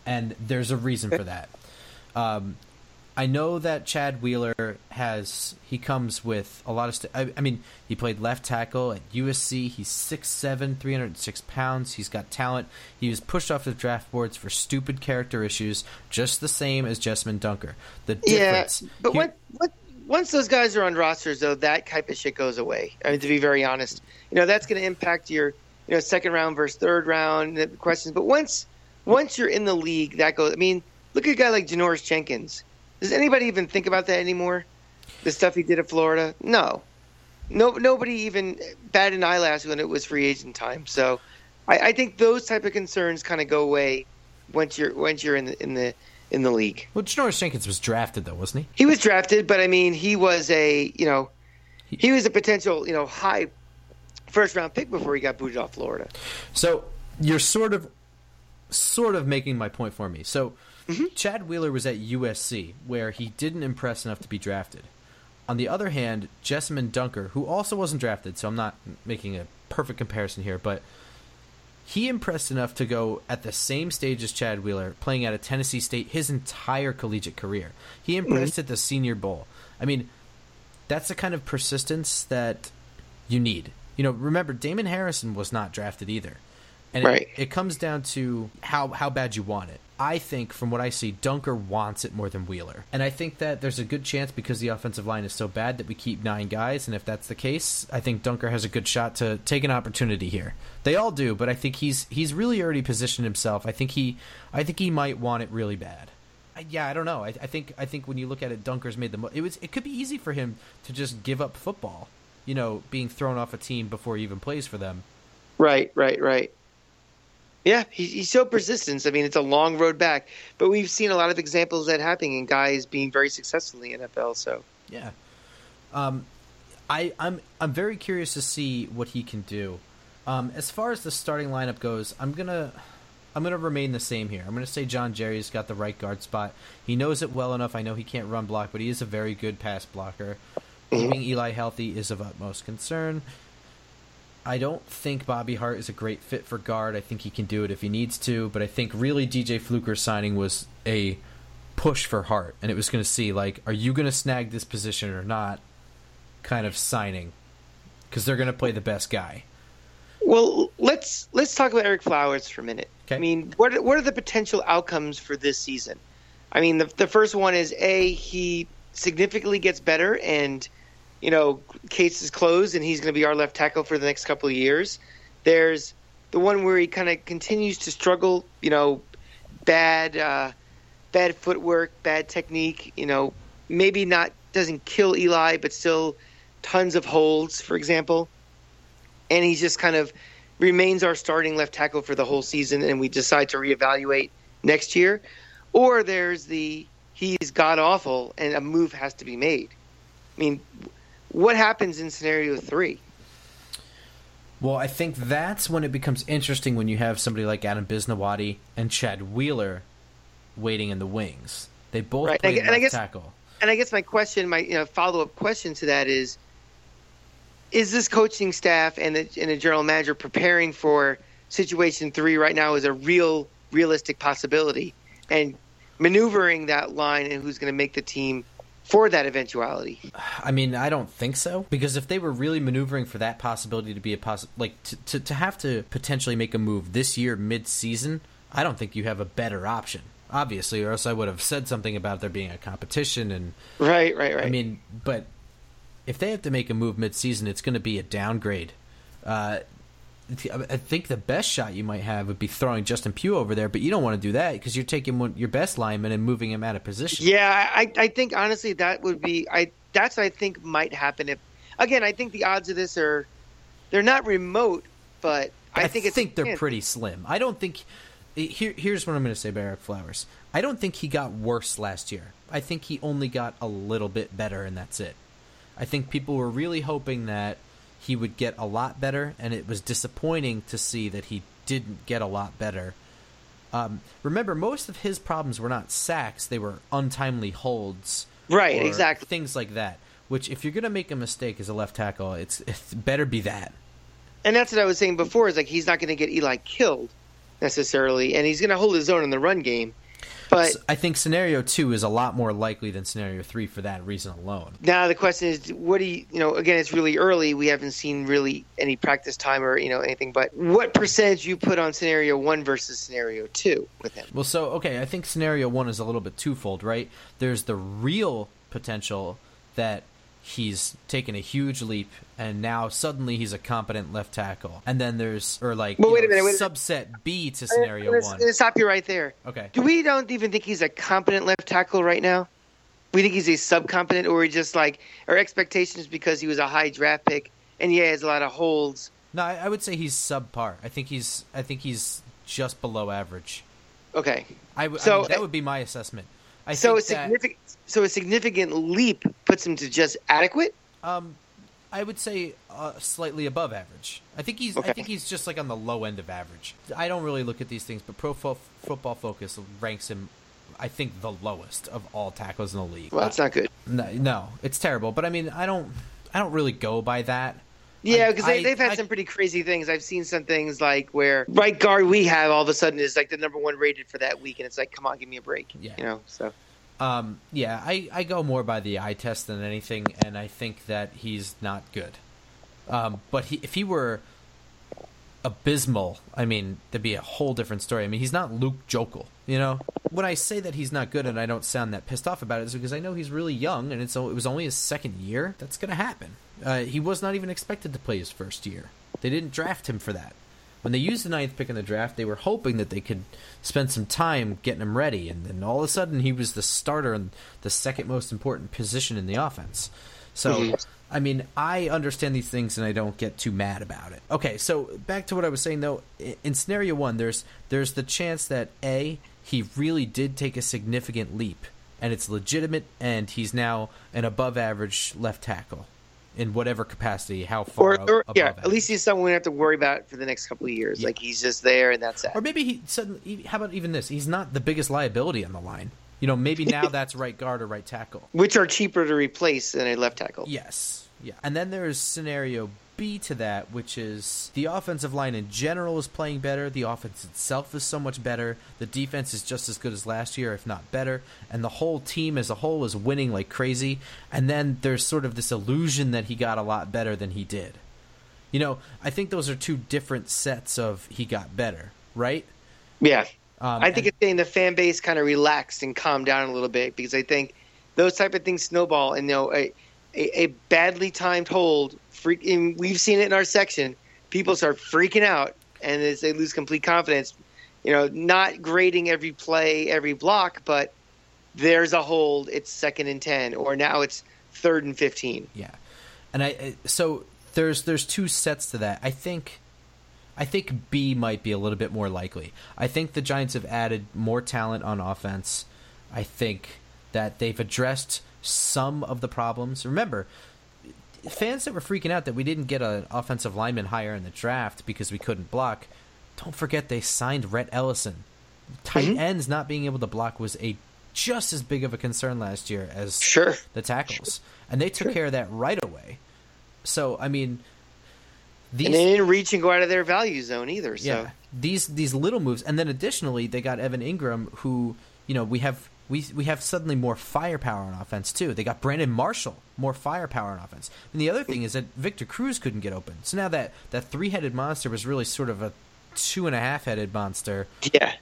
and there's a reason for that. Um, I know that Chad Wheeler has he comes with a lot of. St- I, I mean, he played left tackle at USC. He's 6'7", 306 pounds. He's got talent. He was pushed off the draft boards for stupid character issues, just the same as Jessamen Dunker. The difference, Yeah, but what once those guys are on rosters though, that type of shit goes away. I mean, to be very honest, you know that's going to impact your you know second round versus third round questions. But once once you're in the league, that goes. I mean, look at a guy like Janoris Jenkins. Does anybody even think about that anymore? The stuff he did at Florida? No, no, nobody even batted an eyelash when it was free agent time. So, I, I think those type of concerns kind of go away once you're once you're in the in the in the league. well, Janoris Jenkins was drafted though, wasn't he? He was drafted, but I mean, he was a you know, he was a potential you know high first round pick before he got booted off Florida. So you're sort of, sort of making my point for me. So Mm-hmm. Chad Wheeler was at USC, where he didn't impress enough to be drafted. On the other hand, Jessamen Dunker, who also wasn't drafted, so I'm not making a perfect comparison here, but he impressed enough to go at the same stage as Chad Wheeler, playing at a Tennessee State his entire collegiate career. He mm-hmm. impressed at the Senior Bowl. I mean, that's the kind of persistence that you need. You know, remember Damon Harrison was not drafted either, and Right. it, it comes down to how how bad you want it. I think, from what I see, Dunker wants it more than Wheeler, and I think that there's a good chance because the offensive line is so bad that we keep nine guys, and if that's the case, I think Dunker has a good shot to take an opportunity here. They all do, but I think he's he's really already positioned himself. I think he I think he might want it really bad. I, yeah, I don't know. I, I think I think when you look at it, Dunker's made the mo- it was it could be easy for him to just give up football. You know, being thrown off a team before he even plays for them. Right, right, right. Yeah, he, he's so persistent. I mean, it's a long road back, but we've seen a lot of examples of that happening and guys being very successful in the NFL. So Yeah. Um, I I'm I'm very curious to see what he can do. Um, as far as the starting lineup goes, I'm gonna I'm gonna remain the same here. I'm gonna say John Jerry's got the right guard spot. He knows it well enough. I know he can't run block, but he is a very good pass blocker. Keeping Eli healthy is of utmost concern. I don't think Bobby Hart is a great fit for guard. I think he can do it if he needs to, but I think really DJ Fluker's signing was a push for Hart, and it was going to see like, are you going to snag this position or not? Kind of signing because they're going to play the best guy. Well, let's let's talk about Ereck Flowers for a minute. Okay. I mean, what are, what are the potential outcomes for this season? I mean, the the first one is a he significantly gets better, and you know, case is closed, and he's going to be our left tackle for the next couple of years. There's the one where he kind of continues to struggle. You know, bad uh, bad footwork, bad technique. You know, maybe not doesn't kill Eli, but still tons of holds, for example and he just kind of remains our starting left tackle for the whole season, and we decide to reevaluate next year, or there's the he's god awful and a move has to be made. I mean, what happens in scenario three? Well, I think that's when it becomes interesting when you have somebody like Adam Bisnowaty and Chad Wheeler waiting in the wings. They both Right, play and I- and I guess- tackle. And I guess my question, my you know, follow up question to that is: Is this coaching staff and the, and the general manager preparing for situation three right now is a real, realistic possibility, and maneuvering that line and who's going to make the team for that eventuality? I mean, I don't think so because if they were really maneuvering for that possibility to be a poss like to, to to have to potentially make a move this year mid-season, I don't think you have a better option. Obviously, or else I would have said something about there being a competition and Right, right, right. I mean, but if they have to make a move midseason, it's going to be a downgrade. Uh, I think the best shot you might have would be throwing Justin Pugh over there, but you don't want to do that because you're taking one, your best lineman and moving him out of position. Yeah, I, I think honestly that would be I that's what I think might happen if again I think the odds of this are they're not remote, but I, think it's I think think, they're pretty slim. I don't think. Eh, here, here's what I'm going to say about Ereck Flowers. I don't think he got worse last year. I think he only got a little bit better, and that's it. I think people were really hoping that he would get a lot better, and it was disappointing to see that he didn't get a lot better. Um, remember, most of his problems were not sacks; they were untimely holds, Right, exactly. things like that. Which, if you're going to make a mistake as a left tackle, it's it better be that. And that's what I was saying before. Is like he's not going to get Eli killed necessarily, and he's going to hold his own in the run game. But I think scenario two is a lot more likely than scenario three for that reason alone. now the question is, what do you, you know? Again, it's really early. We haven't seen really any practice time or you know anything. But what percentage you put on scenario one versus scenario two with him? Well, so okay, I think scenario one is a little bit twofold, right? There's the real potential that he's taken a huge leap and now suddenly he's a competent left tackle, and then there's or like Well, wait a know, minute, wait a- subset B to scenario Let's, one. let's stop you right there. Okay, Do we don't even think he's a competent left tackle right now? We think he's a subcompetent, or we just like our expectations because he was a high draft pick, and yeah, he has a lot of holds. no, I, I would say he's subpar. I think he's I think he's just below average. Okay, I, w- I So, mean, that uh, would be my assessment. I so think that, significant, so a significant leap puts him to just adequate. Um, I would say uh, slightly above average. I think he's. I think he's just like on the low end of average. I don't really look at these things, but Pro Fo- Football Focus ranks him. I think the lowest of all tackles in the league. Well, that's not good. no, no, it's terrible. But I mean, I don't. I don't really go by that. Yeah, because they, they've had I- some pretty crazy things. I've seen some things like where right guard we have all of a sudden is like the number one rated for that week, and it's like, come on, give me a break. Yeah. you know. So Um, yeah, I, I go more by the eye test than anything, and I think that he's not good. Um, but he, if he were abysmal, I mean, there'd be a whole different story. I mean, he's not Luke Joeckel, you know. When I say that he's not good, and I don't sound that pissed off about it, is because I know he's really young, and it's it was only his second year. That's going to happen. Uh, he was not even expected to play his first year. They didn't draft him for that. When they used the ninth pick in the draft, they were hoping that they could spend some time getting him ready, and then all of a sudden he was the starter and the second most important position in the offense. So, Mhm. I mean, I understand these things and I don't get too mad about it. Okay, so back to what I was saying though. In scenario one, there's there's the chance that a he really did take a significant leap, and it's legitimate, and he's now an above average left tackle in whatever capacity. How far? or, or yeah, at least he's someone we have to worry about for the next couple of years. Yeah. Like he's just there, and that's it. Or maybe he suddenly. How about even this? He's not the biggest liability on the line. You know, maybe now *laughs* that's right guard or right tackle. Which are cheaper to replace than a left tackle. Yes. Yeah. And then there's scenario B to that, which is the offensive line in general is playing better. The offense itself is so much better. The defense is just as good as last year, if not better. And the whole team as a whole is winning like crazy. And then there's sort of this illusion that he got a lot better than he did. You know, I think those are two different sets of he got better, right? Yeah. Um, I think and- it's saying the fan base kind of relaxed and calmed down a little bit because I think those type of things snowball and you know a, a, a badly timed hold freak and we've seen it in our section people start freaking out and they lose complete confidence you know not grading every play every block but there's a hold it's second and 10 or now it's third and 15 Yeah, and I- so there's there's two sets to that. I think I think B might be a little bit more likely. I think the Giants have added more talent on offense. I think that they've addressed some of the problems. Remember, fans that were freaking out that we didn't get an offensive lineman higher in the draft because we couldn't block. Don't forget they signed Rhett Ellison. Tight Mhm. ends not being able to block was a just as big of a concern last year as sure the tackles, and they took Sure. care of that right away. So I mean, these and they didn't reach and go out of their value zone either so yeah these these little moves, and then additionally they got Evan Engram, who you know we have we we have suddenly more firepower on offense too. They got Brandon Marshall, more firepower on offense. And the other thing is that Victor Cruz couldn't get open. So now that that three headed monster was really sort of a two and a half headed monster. yeah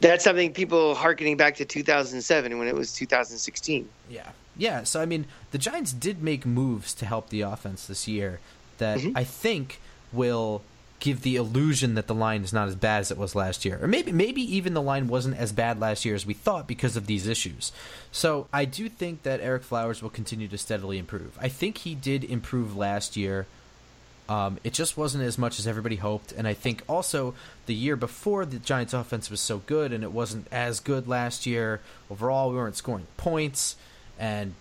that's something people harkening back to 2007 when it was 2016 Yeah. Yeah, so I mean, the Giants did make moves to help the offense this year that Mhm. I think will give the illusion that the line is not as bad as it was last year. Or maybe maybe even the line wasn't as bad last year as we thought because of these issues. So, I do think that Ereck Flowers will continue to steadily improve. I think he did improve last year. Um, it just wasn't as much as everybody hoped, and I think also the year before the Giants' offense was so good, and it wasn't as good last year. Overall, we weren't scoring points, and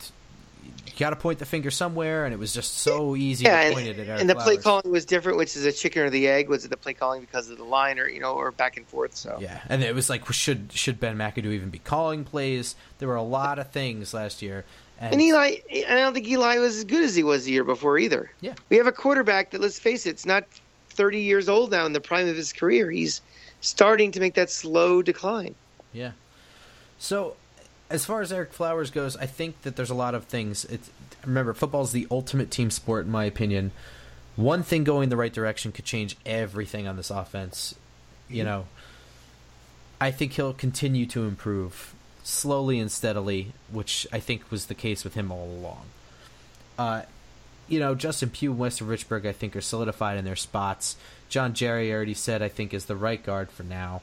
you got to point the finger somewhere, and it was just so easy Yeah, to and, point it at Ereck and the play calling was different, which is a chicken or the egg. Was it the play calling because of the line, or you know, or back and forth? So Yeah, and it was like, should should Ben McAdoo even be calling plays? There were a lot of things last year, and, And Eli, I don't think Eli was as good as he was the year before either. Yeah. We have a quarterback that, let's face it, it's not 30 years old now in the prime of his career. He's starting to make that slow decline. Yeah. So, as far as Ereck Flowers goes, I think that there's a lot of things. It's remember, football is the ultimate team sport, in my opinion. One thing going the right direction could change everything on this offense. You know, I think he'll continue to improve slowly and steadily, which I think was the case with him all along. Uh, you know, Justin Pugh and Weston Richburg, I think, are solidified in their spots. John Jerry, I already said, I think, is the right guard for now,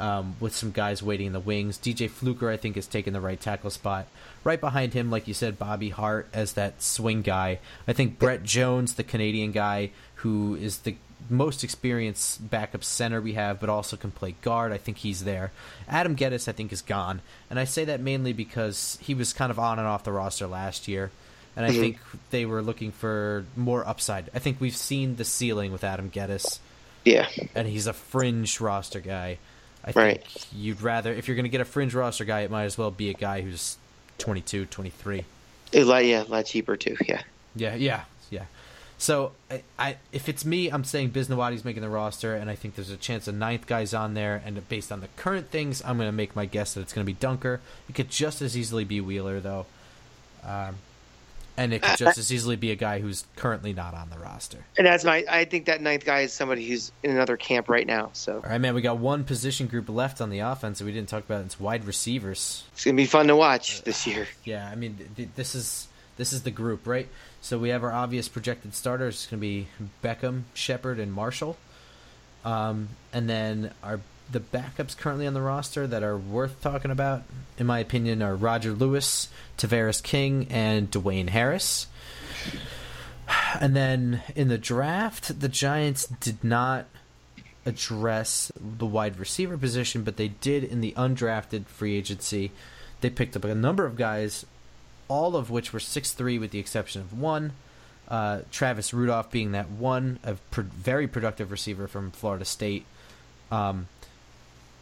um, with some guys waiting in the wings. DJ Fluker, I think, is taking the right tackle spot. Right behind him, like you said, Bobby Hart as that swing guy. I think Brett Jones, the Canadian guy, who is the most experienced backup center we have, but also can play guard. I think he's there. Adam Gettis, I think, is gone, and I say that mainly because he was kind of on and off the roster last year, and I Mhm. think they were looking for more upside. I think we've seen the ceiling with Adam Gettis, Yeah. and he's a fringe roster guy. I Right. think you'd rather, if you're going to get a fringe roster guy, it might as well be a guy who's 22, 23. A lot, yeah, a lot cheaper too. Yeah. Yeah, yeah, yeah. So I, I if it's me, I'm saying Bisnowaty's making the roster, and I think there's a chance a ninth guy's on there. And based on the current things, I'm going to make my guess that it's going to be Dunker. It could just as easily be Wheeler, though, um, and it could just as easily be a guy who's currently not on the roster. And that's my. I think that ninth guy is somebody who's in another camp right now. So All right, man. We got one position group left on the offense that we didn't talk about. It's wide receivers. it's gonna be fun to watch this year. *sighs* Yeah, I mean, th- th- this is this is the group, right? So we have our obvious projected starters. It's going to be Beckham, Shepard, and Marshall. Um, and then our the backups currently on the roster that are worth talking about, in my opinion, are Roger Lewis, Tavarres King, and Dwayne Harris. And then in the draft, the Giants did not address the wide receiver position, but they did in the undrafted free agency. They picked up a number of guys, all of which were six three, with the exception of one. Uh, Travis Rudolph being that one, a pr- very productive receiver from Florida State. Um,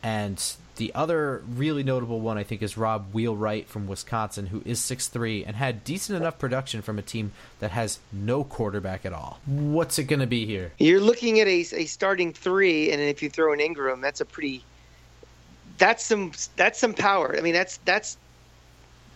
and the other really notable one, I think, is Rob Wheelwright from Wisconsin, who is 6'3 and had decent enough production from a team that has no quarterback at all. What's it going to be here? You're looking at a, a starting three, and if you throw in Engram, that's a pretty. That's some. That's some power. I mean, that's that's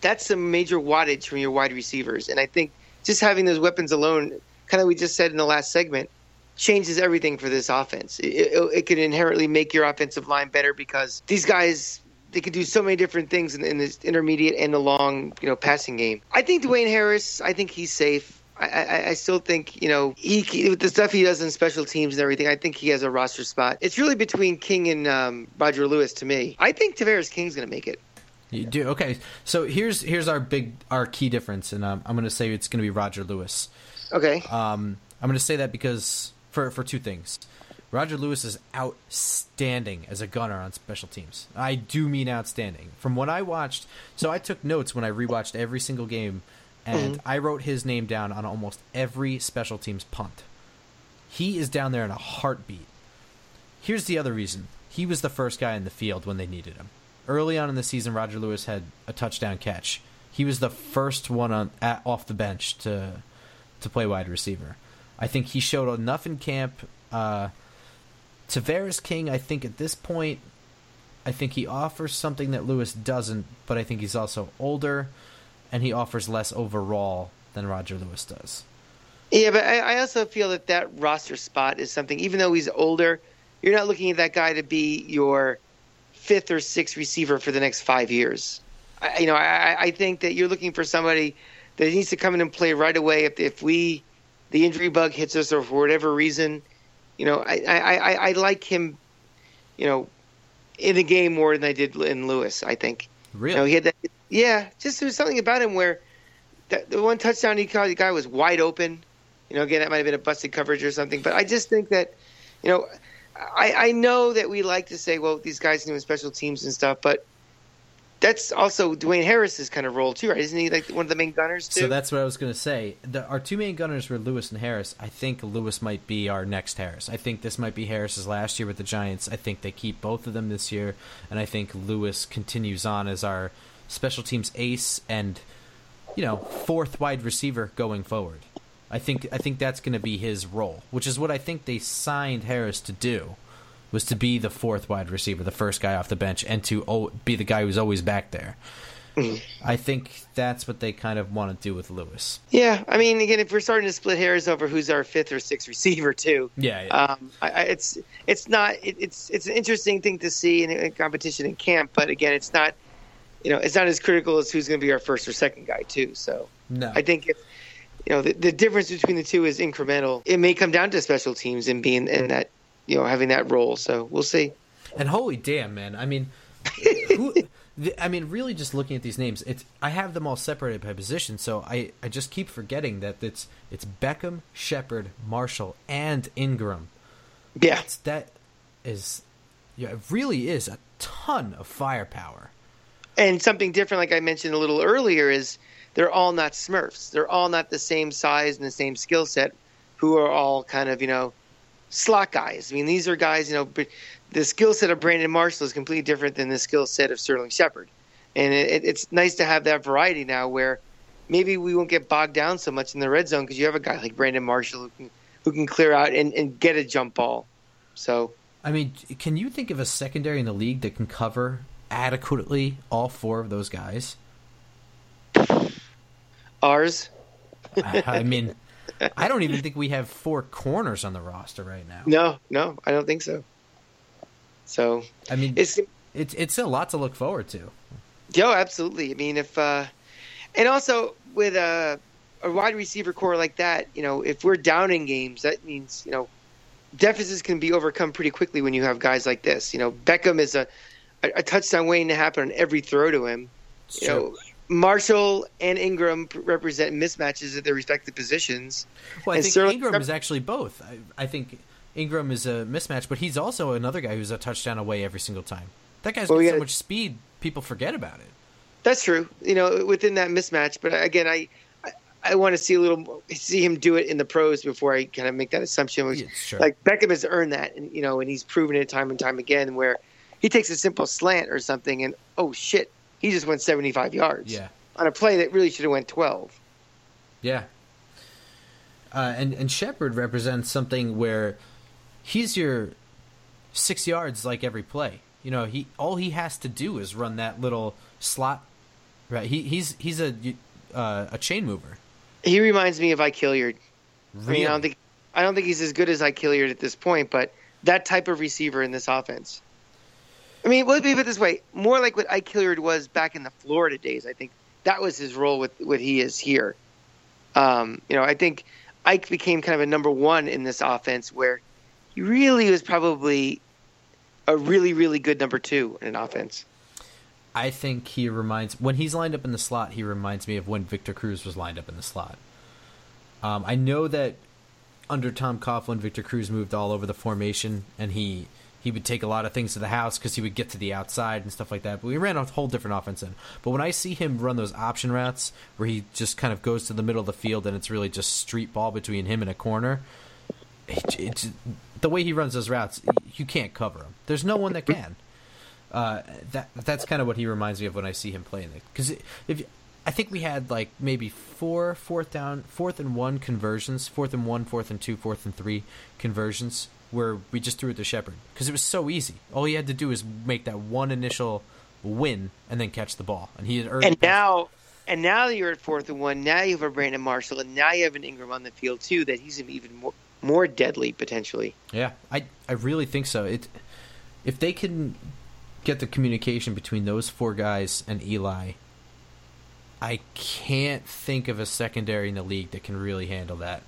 that's some major wattage from your wide receivers, and I think just having those weapons alone, kind of we just said in the last segment, changes everything for this offense. It, it, it could inherently make your offensive line better because these guys they can do so many different things in, in this intermediate and the long, you know, passing game. I think Dwayne Harris. I think he's safe. I, I, I still think you know he with the stuff he does in special teams and everything. I think he has a roster spot. It's really between King and um, Roger Lewis to me. I think Tavarres King's going to make it. You do okay. So here's here's our big our key difference, and um, I'm going to say it's going to be Roger Lewis. Okay. Um, I'm going to say that because for for two things. Roger Lewis is outstanding as a gunner on special teams. I do mean outstanding. From what I watched, so I took notes when I rewatched every single game, and mm-hmm. I wrote his name down on almost every special teams punt. He is down there in a heartbeat. Here's the other reason. He was the first guy in the field when they needed him. Early on in the season, Roger Lewis had a touchdown catch. He was the first one on at, off the bench to to play wide receiver. I think he showed enough in camp. Uh, Tavarres King, I think at this point, I think he offers something that Lewis doesn't, but I think he's also older, and he offers less overall than Roger Lewis does. Yeah, but I, I also feel that that roster spot is something. Even though he's older, you're not looking at that guy to be your fifth or sixth receiver for the next five years. I, you know, I, I think that you're looking for somebody that needs to come in and play right away. If if we the injury bug hits us or for whatever reason, you know, I I, I, I like him, you know, in the game more than I did in Lewis. I think. Really? You know, he had that. Yeah, just there was something about him where that, the one touchdown he caught, the guy was wide open. You know, again, that might have been a busted coverage or something. But I just think that, you know, I, I know that we like to say, well, these guys can do special teams and stuff, but that's also Dwayne Harris's kind of role too, right? Isn't he like one of the main gunners too? So that's what I was going to say. The, our two main gunners were Lewis and Harris. I think Lewis might be our next Harris. I think this might be Harris's last year with the Giants. I think they keep both of them this year, and I think Lewis continues on as our special teams ace and you know fourth wide receiver going forward. I think I think that's going to be his role, which is what I think they signed Harris to do was to be the fourth wide receiver, the first guy off the bench, and to be the guy who's always back there. Mm-hmm. I think that's what they kind of want to do with Lewis. Yeah, I mean, again, if we're starting to split hairs over who's our fifth or sixth receiver, too, yeah, yeah. Um, I, I, it's it's not it, it's it's an interesting thing to see in, in competition in camp, but again, it's not you know it's not as critical as who's going to be our first or second guy, too. So no. I think if you know the, the difference between the two is incremental. It may come down to special teams and being in that you know having that role. So we'll see. And holy damn, man! I mean, *laughs* who? I mean, really, just looking at these names, it's I have them all separated by position, so I, I just keep forgetting that it's it's Beckham, Shepard, Marshall, and Engram. Yeah, That's, that is, yeah, it really is a ton of firepower. And something different, like I mentioned a little earlier, is they're all not Smurfs. They're all not the same size and the same skill set. Who are all kind of you know slot guys. I mean, these are guys, you know, the skill set of Brandon Marshall is completely different than the skill set of Sterling Shepard. And it, it's nice to have that variety now where maybe we won't get bogged down so much in the red zone because you have a guy like Brandon Marshall who can, who can clear out and, and get a jump ball. So, I mean, can you think of a secondary in the league that can cover adequately all four of those guys? Ours. I mean, *laughs* I don't even think we have four corners on the roster right now. No, no, I don't think so. So I mean, it's it's it's a lot to look forward to. Yo, absolutely. I mean, if uh, and also with a a wide receiver core like that, you know, if we're down in games, that means you know deficits can be overcome pretty quickly when you have guys like this. You know, Beckham is a a, a touchdown waiting to happen on every throw to him. You know, Marshall and Engram represent mismatches at their respective positions. Well, I and think Sterling, Engram is actually both. I, I, think Engram is a mismatch, but he's also another guy who's a touchdown away every single time. That guy's well, got so much speed, people forget about it. That's true. You know, within that mismatch, but again, I I, I want to see a little see him do it in the pros before I kind of make that assumption. Which, yeah, sure. Like Beckham has earned that, and you know, and he's proven it time and time again. Where he takes a simple slant or something, and oh shit, he just went 75 yards. Yeah. On a play that really should have went 12. Yeah. Uh, and and Shepard represents something where he's your six yards like every play. You know, he all he has to do is run that little slot. Right. He he's he's a uh, a chain mover. He reminds me of Ike Hilliard. Really? I, mean, I don't think I don't think he's as good as Ike Hilliard at this point, but that type of receiver in this offense. I mean, let me put it this way: more like what Ike Hilliard was back in the Florida days. I think that was his role with what he is here. Um, you know, I think Ike became kind of a number one in this offense, where he really was probably a really, really good number two in an offense. I think he reminds when he's lined up in the slot. He reminds me of when Victor Cruz was lined up in the slot. Um, I know that under Tom Coughlin, Victor Cruz moved all over the formation, and he he would take a lot of things to the house because he would get to the outside and stuff like that. But we ran a whole different offense then. But when I see him run those option routes where he just kind of goes to the middle of the field and it's really just street ball between him and a corner, it, it, the way he runs those routes, you can't cover him. There's no one that can. Uh, that that's kind of what he reminds me of when I see him playing it. Because if I think we had like maybe four fourth down, fourth and one conversions, fourth and one, fourth and two, fourth and three conversions where we just threw it to Shepard because it was so easy. All he had to do is make that one initial win and then catch the ball, and he had earned. And now, and now you're at fourth and one. Now you have a Brandon Marshall, and now you have an Engram on the field too. That he's even more more deadly potentially. Yeah, I I really think so. It if they can get the communication between those four guys and Eli I can't think of a secondary in the league that can really handle that.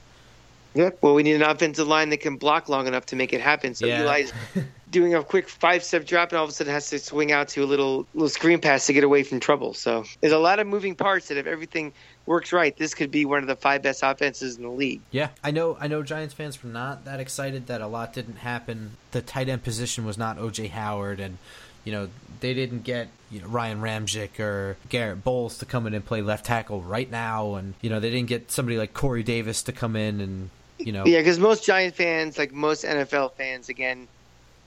Yeah. Well, we need an offensive line that can block long enough to make it happen. So Yeah. Eli's *laughs* doing a quick five step drop and all of a sudden has to swing out to a little little screen pass to get away from trouble. So there's a lot of moving parts that if everything works right, this could be one of the five best offenses in the league. Yeah, I know. I know Giants fans were not that excited that a lot didn't happen. The tight end position was not OJ Howard, and you know they didn't get you know, Ryan Ramczyk or Garett Bolles to come in and play left tackle right now, and you know they didn't get somebody like Corey Davis to come in and you know Yeah, because most Giant fans, like most NFL fans, again,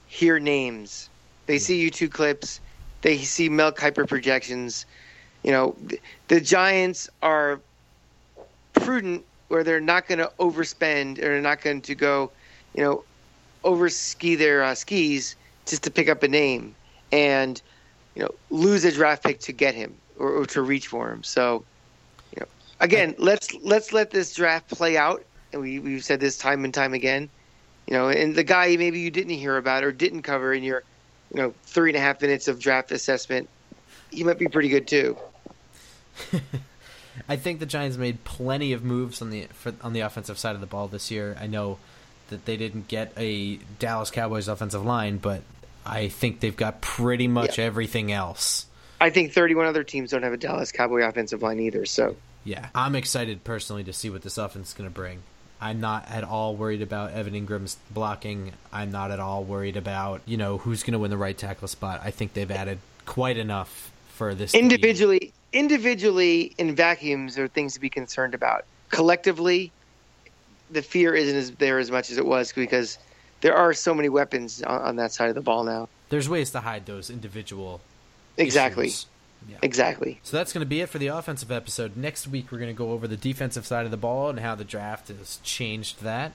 hear names. They see YouTube clips. They see Mel Kiper projections. You know, th- the Giants are prudent where they're not going to overspend or they're not going to go, you know, over ski their uh, skis just to pick up a name and, you know, lose a draft pick to get him or, or to reach for him. So, you know, again, let's let's let this draft play out and we, we've said this time and time again, you know, and the guy maybe you didn't hear about or didn't cover in your, you know, three and a half minutes of draft assessment, he might be pretty good too. *laughs* I think the Giants made plenty of moves on the for, on the offensive side of the ball this year. I know that they didn't get a Dallas Cowboys offensive line, but I think they've got pretty much Yeah. everything else. I think 31 other teams don't have a Dallas Cowboy offensive line either. So Yeah, I'm excited personally to see what this offense is going to bring. I'm not at all worried about Evan Engram's blocking. I'm not at all worried about you know who's going to win the right tackle spot. I think they've added quite enough for this individually, individually in vacuums there are things to be concerned about. Collectively, the fear isn't as there as much as it was because there are so many weapons on, on that side of the ball now. There's ways to hide those individual. Exactly. issues. Yeah. Exactly. So that's going to be it for the offensive episode. Next week, we're going to go over the defensive side of the ball and how the draft has changed that.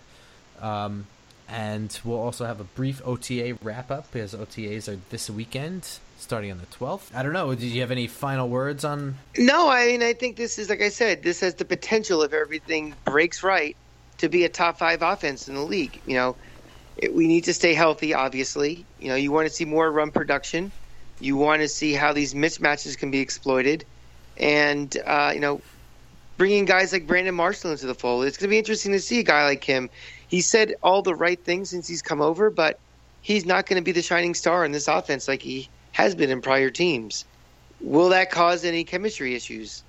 Um, and we'll also have a brief OTA wrap up because OTAs are this weekend, starting on the 12th. I don't know. Did you have any final words on? No, I mean, I think this is, like I said, this has the potential, if everything breaks right, to be a top five offense in the league. You know, it, we need to stay healthy, obviously. You know, you want to see more run production. You want to see how these mismatches can be exploited. And, uh, you know, bringing guys like Brandon Marshall into the fold. It's going to be interesting to see a guy like him. He said all the right things since he's come over, but he's not going to be the shining star in this offense like he has been in prior teams. Will that cause any chemistry issues?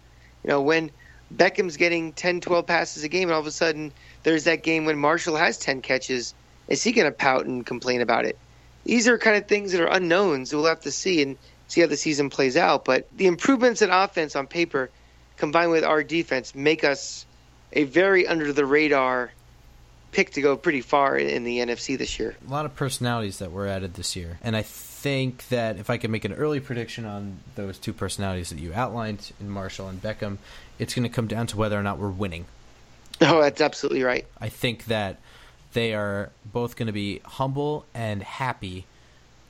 You know, when Beckham's getting 10, 12 passes a game, and all of a sudden there's that game when Marshall has 10 catches, is he going to pout and complain about it? These are kind of things that are unknowns. We'll have to see and see how the season plays out. But the improvements in offense on paper, combined with our defense, make us a very under the radar pick to go pretty far in the NFC this year. A lot of personalities that were added this year. And I think that if I could make an early prediction on those two personalities that you outlined in Marshall and Beckham, it's going to come down to whether or not we're winning. Oh, that's absolutely right. I think that they are both going to be humble and happy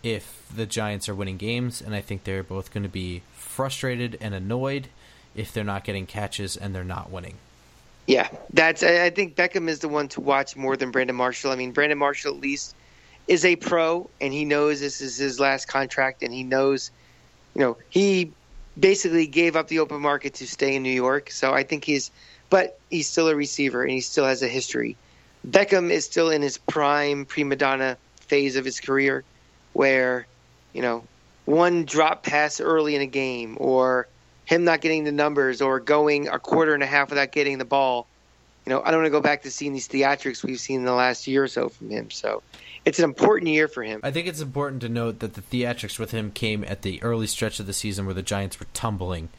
if the Giants are winning games, and I think they're both going to be frustrated and annoyed if they're not getting catches and they're not winning. Yeah, that's. I think Beckham is the one to watch more than Brandon Marshall. I mean, Brandon Marshall at least is a pro, and he knows this is his last contract, and he knows, you know, he basically gave up the open market to stay in New York. So I think he's, but he's still a receiver, and he still has a history. Beckham is still in his prime prima donna phase of his career, where, you know, one drop pass early in a game, or him not getting the numbers or going a quarter and a half without getting the ball. You know, I don't want to go back to seeing these theatrics we've seen in the last year or so from him. So it's an important year for him. I think it's important to note that the theatrics with him came at the early stretch of the season where the Giants were tumbling,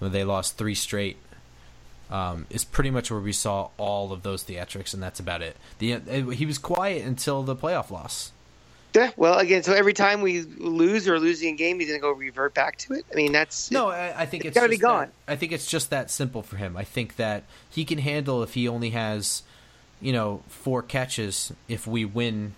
where they lost three straight. Um, is pretty much where we saw all of those theatrics, and that's about it. The uh, he was quiet until the playoff loss. Yeah, well, again, so every time we lose or losing a game, he's going to go revert back to it. I mean, that's No, I, I think It's it's, gotta be gone. that- I think it's just that simple for him. I think that he can handle if he only has, you know, four catches. If we win,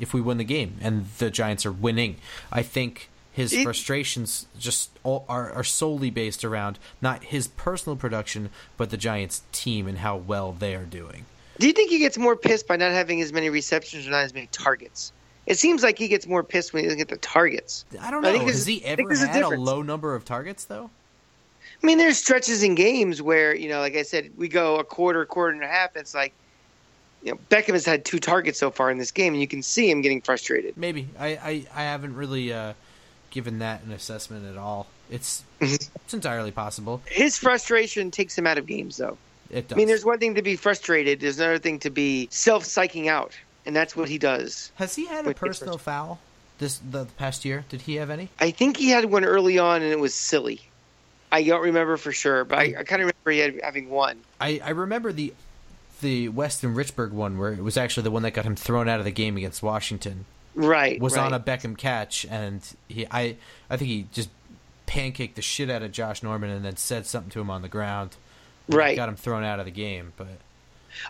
if we win the game and the Giants are winning, I think his It- frustrations just all, are are solely based around not his personal production, but the Giants team and how well they are doing. Do you think he gets more pissed by not having as many receptions or not as many targets? It seems like he gets more pissed when he doesn't get the targets. I don't I know. think Has he I think ever a had a difference. low number of targets though? I mean, there's stretches in games where you know, like I said, we go a quarter, quarter and a half. It's like, you know, Beckham has had two targets so far in this game, and you can see him getting frustrated. Maybe I I, I haven't really uh, given that an assessment at all. It's Mhm. it's entirely possible. His frustration takes him out of games, though. It does. I mean, there's one thing to be frustrated. There's another thing to be self-psyching out, and that's what he does. Has he had a personal foul this the past year? Did he have any? I think he had one early on, and it was silly. I don't remember for sure, but I, I kind of remember he had having one. I, I remember the the Weston Richburg one where it was actually the one that got him thrown out of the game against Washington. Right. Was right. on a Beckham catch and he I I think he just pancaked the shit out of Josh Norman and then said something to him on the ground. Right. Got him thrown out of the game, but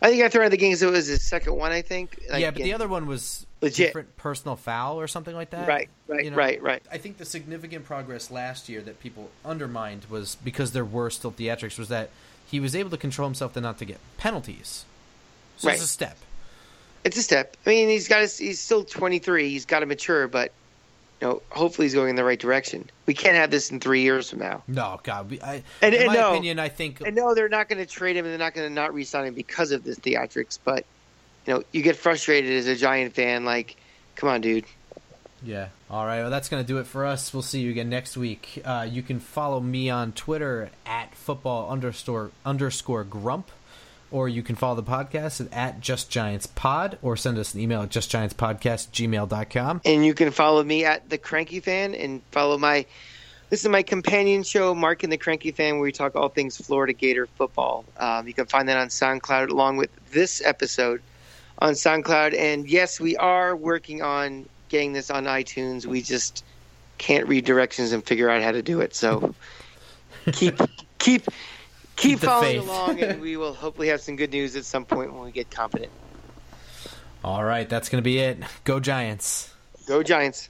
I think I threw out of the game, so it was his second one. I think. Like, yeah, but the other one was Legit. different personal foul or something like that. Right. Right. You know? right. Right. I think the significant progress last year that people undermined was because there were still theatrics was that he was able to control himself to not to get penalties. So Right. it's a step. It's a step. I mean, he's got. His, he's still 23. He's got to mature, but you know, hopefully, he's going in the right direction. We can't have this in three years from now. No, God, we, I, And- in and my no. opinion, I think I know they're not going to trade him, and they're not going to not re-sign him because of this theatrics. But you know, you get frustrated as a Giant fan. Like, come on, dude. Yeah. All right. Well, that's going to do it for us. We'll see you again next week. Uh, you can follow me on Twitter at football underscore underscore grump, or you can follow the podcast at Just Giants Pod, or send us an email at justgiantspodcast gmail.com. And you can follow me at the Cranky Fan, and follow my. This is my companion show, Mark and the Cranky Fan, where we talk all things Florida Gator football. Um, you can find that on SoundCloud along with this episode on SoundCloud. And yes, we are working on getting this on iTunes. We just can't read directions and figure out how to do it. So *laughs* keep keep keep, the following faith. along, and we *laughs* will hopefully have some good news at some point when we get competent. All right. That's going to be it. Go Giants. Go Giants!